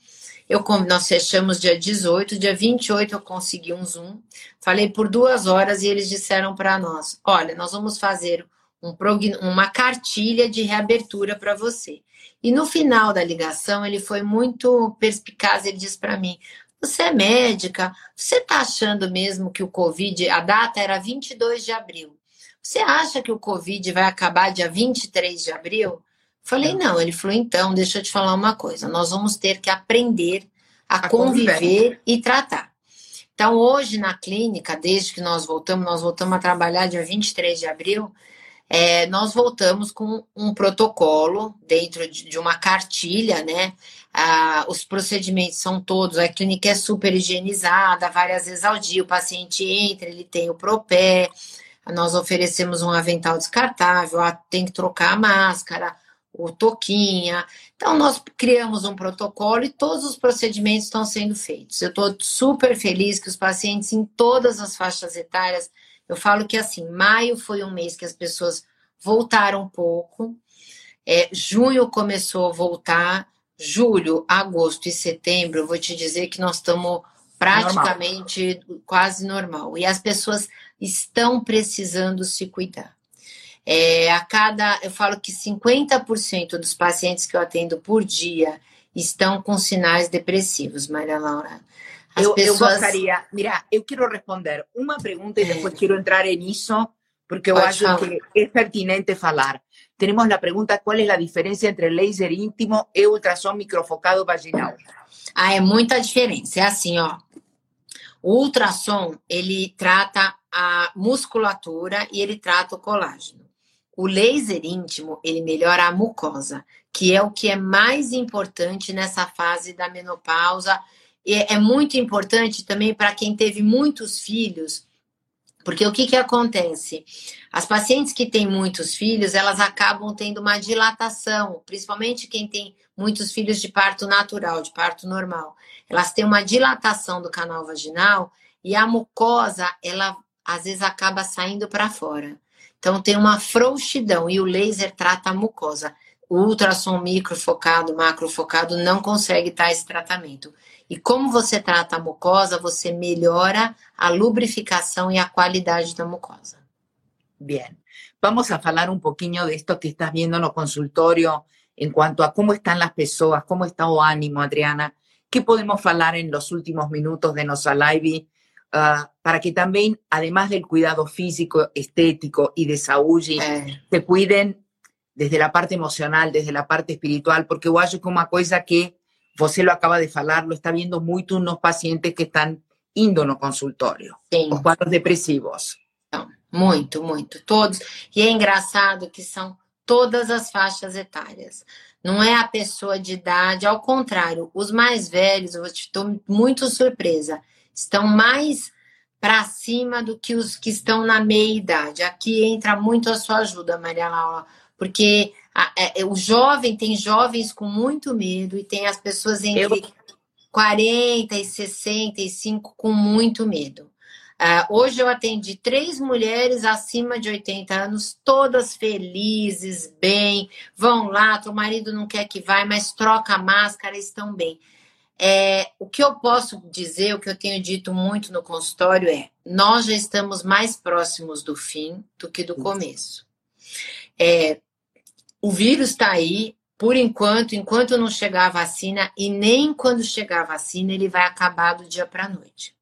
C: eu, nós fechamos dia 18, dia 28 eu consegui um Zoom, falei por duas horas e eles disseram para nós, olha, nós vamos fazer um, uma cartilha de reabertura para você. E no final da ligação, ele foi muito perspicaz, ele disse para mim, você é médica, você está achando mesmo que o Covid, a data era 22 de abril, você acha que o Covid vai acabar dia 23 de abril? Falei, não. Ele falou, então, deixa eu te falar uma coisa. Nós vamos ter que aprender a, a conviver conviver. e tratar. Então, hoje na clínica, desde que nós voltamos, nós voltamos a trabalhar dia 23 de abril, é, nós voltamos com um protocolo dentro de, uma cartilha, né? Ah, os procedimentos são todos, a clínica é super higienizada, várias vezes ao dia o paciente entra, ele tem o propé, nós oferecemos um avental descartável, tem que trocar a máscara, o toquinha. Então, nós criamos um protocolo e todos os procedimentos estão sendo feitos. Eu estou super feliz que os pacientes em todas as faixas etárias, eu falo que assim, maio foi um mês que as pessoas voltaram um pouco, é, junho começou a voltar, julho, agosto e setembro, eu vou te dizer que nós estamos praticamente normal. quase normal. E as pessoas estão precisando se cuidar. É, a cada, eu falo que 50% dos pacientes que eu atendo por dia estão com sinais depressivos, Maria Laura.
B: As eu, pessoas... eu gostaria, mira, eu quero responder uma pergunta e é. depois quero entrar nisso, porque eu Pode acho falar. que é pertinente falar. Temos a pergunta: qual é a diferença entre laser íntimo e ultrassom microfocado vaginal?
C: Ah, é muita diferença. É assim, ó. O ultrassom, ele trata a musculatura e ele trata o colágeno. O laser íntimo, ele melhora a mucosa, que é o que é mais importante nessa fase da menopausa. E é muito importante também para quem teve muitos filhos, porque o que, que acontece? As pacientes que têm muitos filhos, elas acabam tendo uma dilatação, principalmente quem tem muitos filhos de parto natural, de parto normal. Elas têm uma dilatação do canal vaginal e a mucosa, ela às vezes acaba saindo para fora. Então tem uma frouxidão e o laser trata a mucosa. O ultrassom microfocado, macrofocado não consegue dar esse tratamento. E como você trata a mucosa, você melhora a lubrificação e a qualidade da mucosa.
B: Bien. Vamos a falar um pouquinho de esto que estás viendo no consultorio en cuanto a cómo están las personas, cómo está o ánimo, Adriana. ¿Qué podemos hablar en los últimos minutos de nuestra live uh, para que también, además del cuidado físico, estético y de salud, eh. se cuiden desde la parte emocional, desde la parte espiritual, porque yo acho que una cosa que você lo acaba de falar, lo está viendo mucho unos pacientes que están indo no consultório, Sim. os quadros depressivos.
C: Então, muito, muito, todos. E é engraçado que são todas as faixas etárias. Não é a pessoa de idade, ao contrário, os mais velhos, eu estou muito surpresa estão mais para cima do que os que estão na meia idade. Aqui entra muito a sua ajuda, Maria Laura, porque a, é, o jovem tem jovens com muito medo e tem as pessoas entre Eu... 40 e 65 com muito medo. Uh, hoje eu atendi três mulheres acima de 80 anos, todas felizes, bem, vão lá, o marido não quer que vá, mas troca a máscara, estão bem. É, o que eu posso dizer, o que eu tenho dito muito no consultório é: nós já estamos mais próximos do fim do que do começo. É, o vírus está aí, por enquanto, enquanto não chegar a vacina, e nem quando chegar a vacina, ele vai acabar do dia para a noite.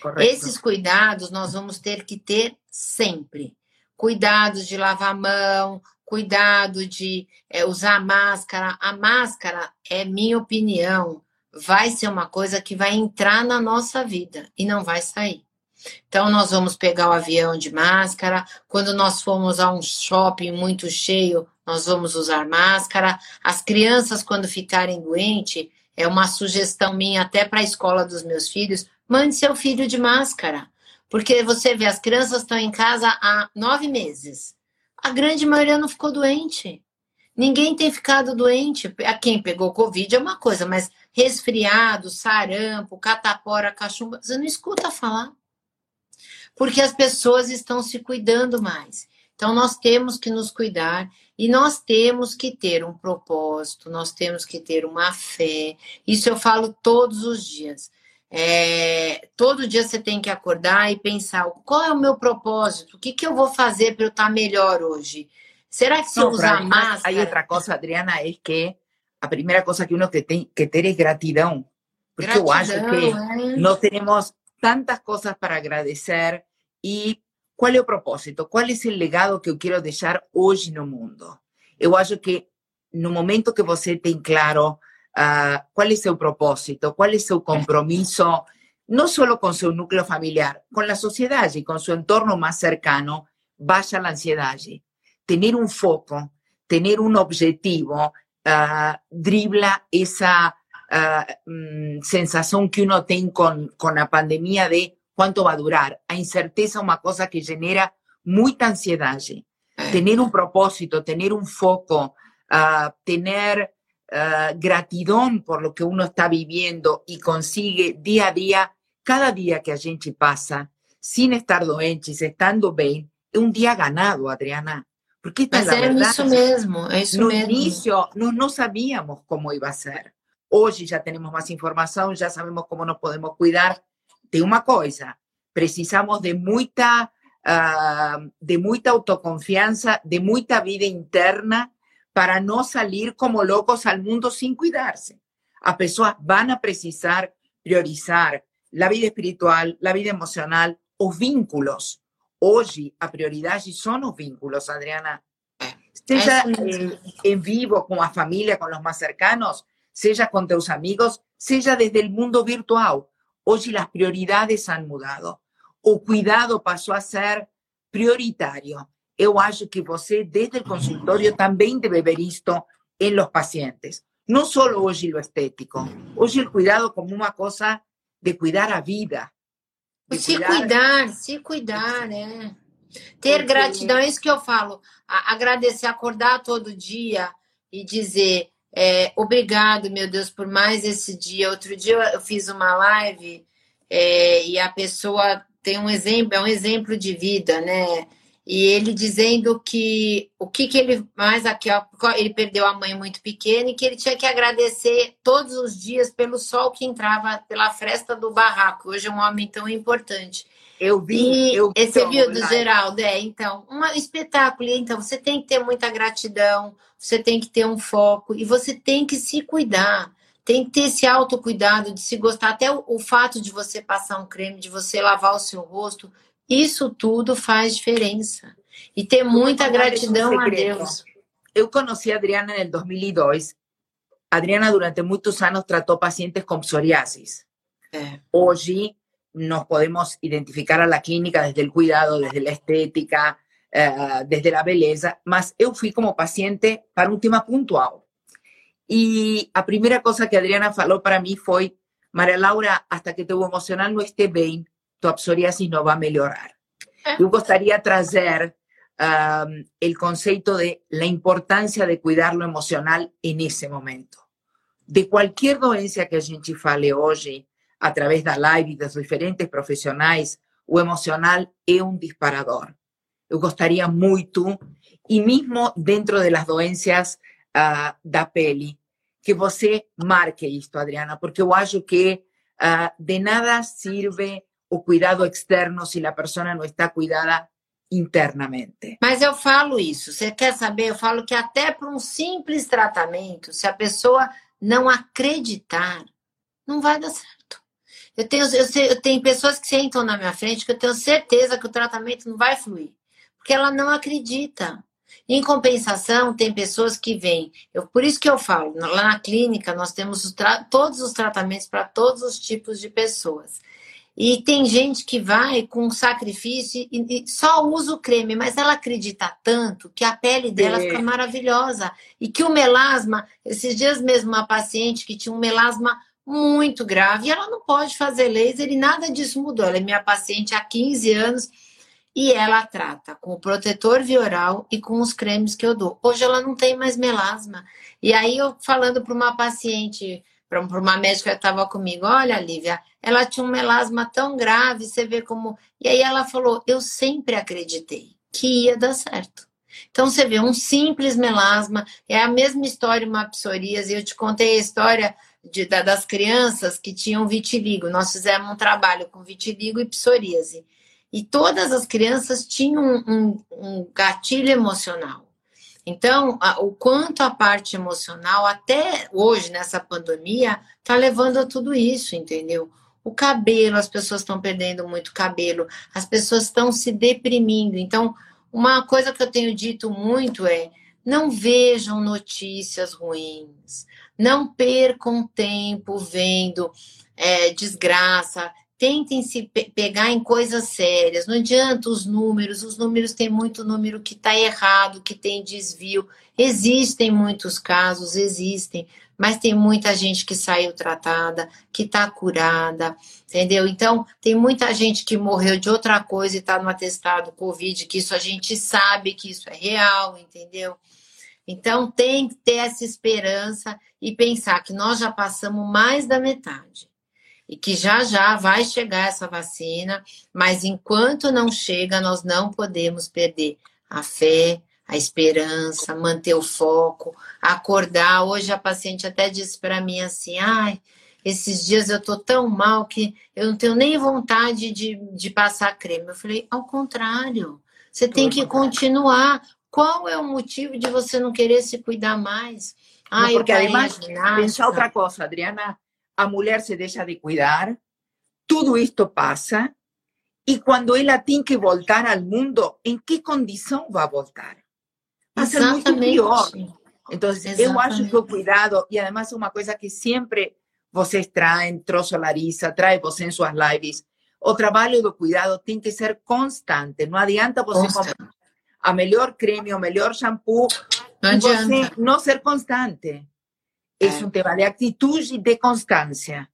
C: Correto. Esses cuidados nós vamos ter que ter sempre. Cuidados de lavar a mão, cuidado de é, usar máscara. A máscara é minha opinião vai ser uma coisa que vai entrar na nossa vida e não vai sair. Então, nós vamos pegar o avião de máscara. Quando nós formos a um shopping muito cheio, nós vamos usar máscara. As crianças, quando ficarem doentes, é uma sugestão minha até para a escola dos meus filhos: mande seu filho de máscara. Porque você vê, as crianças estão em casa há nove meses. A grande maioria não ficou doente. Ninguém tem ficado doente. A quem pegou Covid é uma coisa, mas resfriado, sarampo, catapora, cachumba, você não escuta falar. Porque as pessoas estão se cuidando mais. Então, nós temos que nos cuidar e nós temos que ter um propósito, nós temos que ter uma fé. Isso eu falo todos os dias. É, todo dia você tem que acordar e pensar qual é o meu propósito, o que, que eu vou fazer para eu estar melhor hoje. Será que se eu usar máscara...
B: Hay outra coisa, Adriana, é que a primeira coisa que uno que tem que ter é gratidão. Porque gratidão, eu acho que é. nós temos tantas coisas para agradecer e qual é o propósito? Qual é o legado que eu quero deixar hoje no mundo? Eu acho que no momento que você tem claro uh, qual é seu propósito, qual é seu compromisso, não só com seu núcleo familiar, com a sociedade, com seu entorno mais cercano, baixa a ansiedade tener un foco, tener un objetivo, uh, dribla esa uh, sensación que uno tiene con, con la pandemia de cuánto va a durar. A incerteza es una cosa que genera muita ansiedade. É. Ter um propósito, ter um foco, uh, ter uh, gratidão por lo que uno está vivendo e consigue dia a dia, cada dia que a gente passa, sem estar doentes, estando bem, é um dia ganado, Adriana.
C: Porque esta Mas é, verdade, isso mesmo, é isso
B: no
C: mesmo.
B: início, nós não sabíamos como ia ser. Hoje já temos mais informação, já sabemos como nos podemos cuidar. Tem uma coisa, precisamos de muita, uh, de muita autoconfiança, de muita vida interna para não sair como loucos ao mundo sem cuidar-se. As pessoas vão a precisar priorizar a vida espiritual, a vida emocional, os vínculos. Hoje, a prioridade são os vínculos, Adriana. Seja em vivo, com a família, com os mais cercanos, seja com teus amigos, seja desde o mundo virtual. Hoje as prioridades han mudado. O cuidado passou a ser prioritário. Eu acho que você, desde o consultório, também deve ver isto em los pacientes. Não só hoje o estético, hoje o cuidado como uma coisa de cuidar a vida.
C: Se cuidar, cuidar se cuidar, é. Ter Porque... gratidão, é isso que eu falo. agradecer, acordar todo dia e dizer é, obrigado, meu Deus, por mais esse dia. Outro dia eu fiz uma live é, e a pessoa tem um exemplo, é um exemplo de vida, né? E ele dizendo que o que, que ele mais aqui, ó, ele perdeu a mãe muito pequena e que ele tinha que agradecer todos os dias pelo sol que entrava pela fresta do barraco. Hoje é um homem tão importante.
B: Eu vi. Eu
C: você viu do Geraldo? É, então, um espetáculo. Então, você tem que ter muita gratidão, você tem que ter um foco e você tem que se cuidar. Tem que ter esse autocuidado de se gostar. Até o, o fato de você passar um creme, de você lavar o seu rosto, isso tudo faz diferença. E ter muita gratidão a Deus.
B: Eu conheci a Adriana em 2002. Adriana, durante muitos anos, tratou pacientes com psoriasis. É. Hoje, nos podemos identificar a la clínica desde el cuidado, desde la estética, uh, desde la beleza, mas eu fui como paciente para um tema puntual. E a primeira coisa que a Adriana falou para mim foi: Maria Laura, hasta que teu emocional não esteja bem, tua psoriasis não vai melhorar. Eu gostaria de trazer um, o conceito de la importância de cuidar lo emocional nesse momento. De qualquer doença que a gente fale hoje, a través da live dos diferentes profissionais, o emocional é um disparador. Eu gostaria muito, e mesmo dentro das doenças uh, da pele, que você marque isto, Adriana, porque eu acho que uh, de nada sirve o cuidado externo se a pessoa não está cuidada internamente.
C: Mas eu falo isso, você quer saber? Eu falo que até para um simples tratamento, se a pessoa não acreditar, não vai dar certo. Eu tenho, eu, sei, eu tenho pessoas que sentam na minha frente que eu tenho certeza que o tratamento não vai fluir, porque ela não acredita. Em compensação, tem pessoas que vêm. Eu, por isso que eu falo, lá na clínica nós temos os todos os tratamentos para todos os tipos de pessoas. E tem gente que vai com sacrifício e, só usa o creme, mas ela acredita tanto que a pele dela é. fica maravilhosa. E que o melasma, esses dias mesmo, uma paciente que tinha um melasma muito grave e ela não pode fazer laser e nada disso mudou. Ela é minha paciente há 15 anos e ela trata com o protetor vioral e com os cremes que eu dou. Hoje ela não tem mais melasma. E aí eu falando para uma paciente, para uma médica que estava comigo, olha, Lívia, ela tinha um melasma tão grave, você vê como. E aí ela falou: eu sempre acreditei que ia dar certo. Então você vê um simples melasma, é a mesma história uma psoríase. Eu te contei a história de, da, das crianças que tinham vitiligo. Nós fizemos um trabalho com vitiligo e psoríase. E todas as crianças tinham um, um, um gatilho emocional. Então, a, o quanto a parte emocional, até hoje, nessa pandemia, está levando a tudo isso, entendeu? O cabelo, as pessoas estão perdendo muito cabelo, as pessoas estão se deprimindo. Então, uma coisa que eu tenho dito muito é: não vejam notícias ruins, não percam tempo vendo é, desgraça. Tentem se pe pegar em coisas sérias. Não adianta os números, os números tem muito número que está errado, que tem desvio. Existem muitos casos, existem. mas tem muita gente que saiu tratada, que está curada, entendeu? Então, tem muita gente que morreu de outra coisa e está no atestado Covid, que isso a gente sabe que isso é real, entendeu? Então, tem que ter essa esperança e pensar que nós já passamos mais da metade e que já já vai chegar essa vacina, mas enquanto não chega, nós não podemos perder a fé, a esperança, manter o foco, acordar. Hoje a paciente até disse para mim assim: ai, esses dias eu tô tão mal que eu não tenho nem vontade de, de passar creme. Eu falei: ao contrário, você tem que continuar. Qual é o motivo de você não querer se cuidar mais?
B: Ai, porque además, pensa outra coisa, Adriana, a mulher se deixa de cuidar, tudo isto passa, e quando ela tem que voltar ao mundo, em que condição vai voltar? Vai ser muito pior. Então, eu acho que o cuidado, e además é uma coisa que sempre vocês traem, trouxe Larissa, traz você em suas lives, o trabalho do cuidado tem que ser constante. Não adianta você comprar a melhor creme, o melhor shampoo, não você não ser constante. É, um tema de atitude e de constância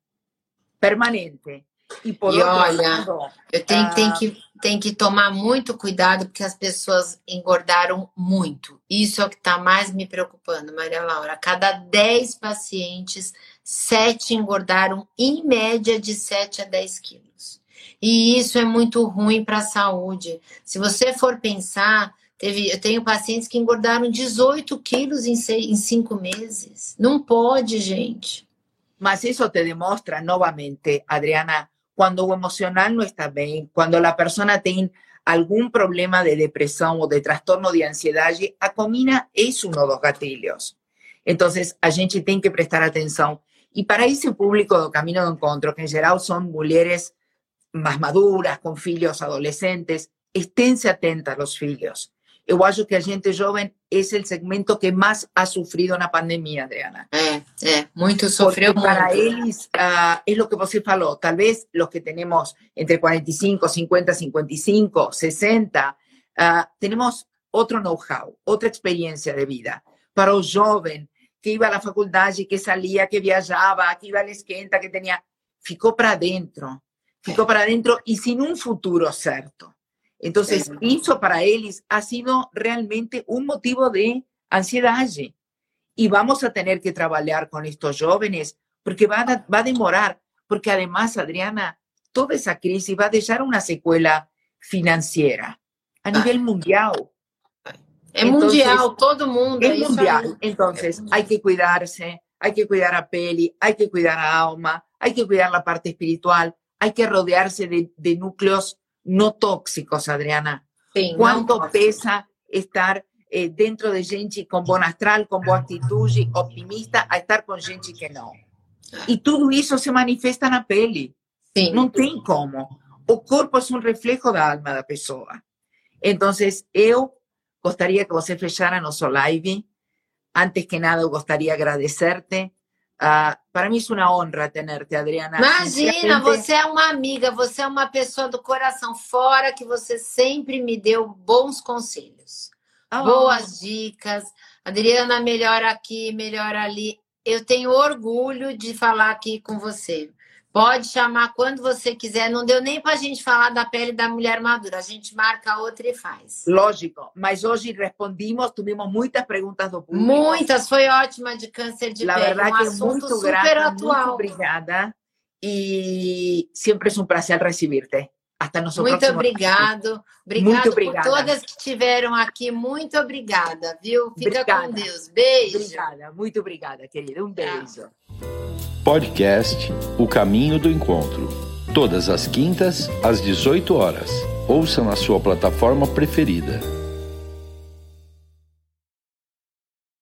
B: permanente.
C: E, por e olha, lado, eu tenho, ah, tenho, que, tenho que tomar muito cuidado porque as pessoas engordaram muito. Isso é o que está mais me preocupando, Maria Laura. Cada 10 pacientes, 7 engordaram em média de 7 a 10 quilos. E isso é muito ruim para a saúde. Se você for pensar, teve, eu tenho pacientes que engordaram 18 quilos em, seis, em cinco meses. Não pode, gente.
B: Mas isso te demonstra novamente, Adriana, quando o emocional não está bem, quando a pessoa tem algum problema de depressão ou de transtorno de ansiedade, a comida é um dos gatilhos. Então, a gente tem que prestar atenção. E para esse público do Caminho do Encontro, que em geral são mulheres mais maduras, com filhos adolescentes, esténse atentas aos filhos. Eu acho que a gente jovem é o segmento que mais ha sofrido na pandemia, Adriana.
C: É, é, muito sofreu
B: Porque para eles, uh, é o que você falou, talvez os que temos entre 45, 50, 55, 60, uh, temos outro know-how, outra experiência de vida. Para o jovem que ia à faculdade, que saía, que viajava, que ia à esquenta, que tinha, ficou para dentro, ficou para dentro e sem um futuro certo. Entonces, eso para ellos ha sido realmente un motivo de ansiedad. Y vamos a tener que trabajar con estos jóvenes porque va a, va a demorar, porque además, Adriana, toda esa crisis va a dejar una secuela financiera a nivel mundial.
C: Es mundial, todo mundo.
B: Es mundial. Entonces, hay que cuidarse, hay que cuidar a peli, hay que cuidar a alma, hay que cuidar la parte espiritual, hay que rodearse de, de núcleos no tóxicos, Adriana. ¿Cuánto pesa estar eh, dentro de gente con buen astral, con buena actitud, optimista, a estar con gente que no? Y todo eso se manifiesta en la pele. No tiene cómo. O cuerpo es un reflejo da alma da persona. Entonces, yo gostaria que você fechara nosso live. Antes que nada, eu gostaria de agradecerte Uh, para mim é uma honra tenerte, Adriana.
C: Imagina, você é uma amiga, você é uma pessoa do coração, fora que você sempre me deu bons conselhos, oh. boas dicas. Adriana, melhor aqui, melhor ali. Eu tenho orgulho de falar aqui com você. Pode chamar quando você quiser. Não deu nem para a gente falar da pele da mulher madura. A gente marca outra e faz.
B: Lógico, mas hoje respondimos, tivemos muitas perguntas do público.
C: Muitas, foi ótima de câncer de
B: La
C: pele.
B: verdade um que é muito super grata, atual. Muito obrigada. E sempre é um prazer receber-te. Até nosso
C: Muito obrigado. Obrigado muito obrigada. por todas que estiveram aqui. Muito obrigada, viu? Fica obrigada. com Deus. Beijo.
B: Obrigada, muito obrigada, querida. Um beijo.
A: Podcast O Caminho do Encontro. Todas as quintas, às 18 horas. Ouça na sua plataforma preferida.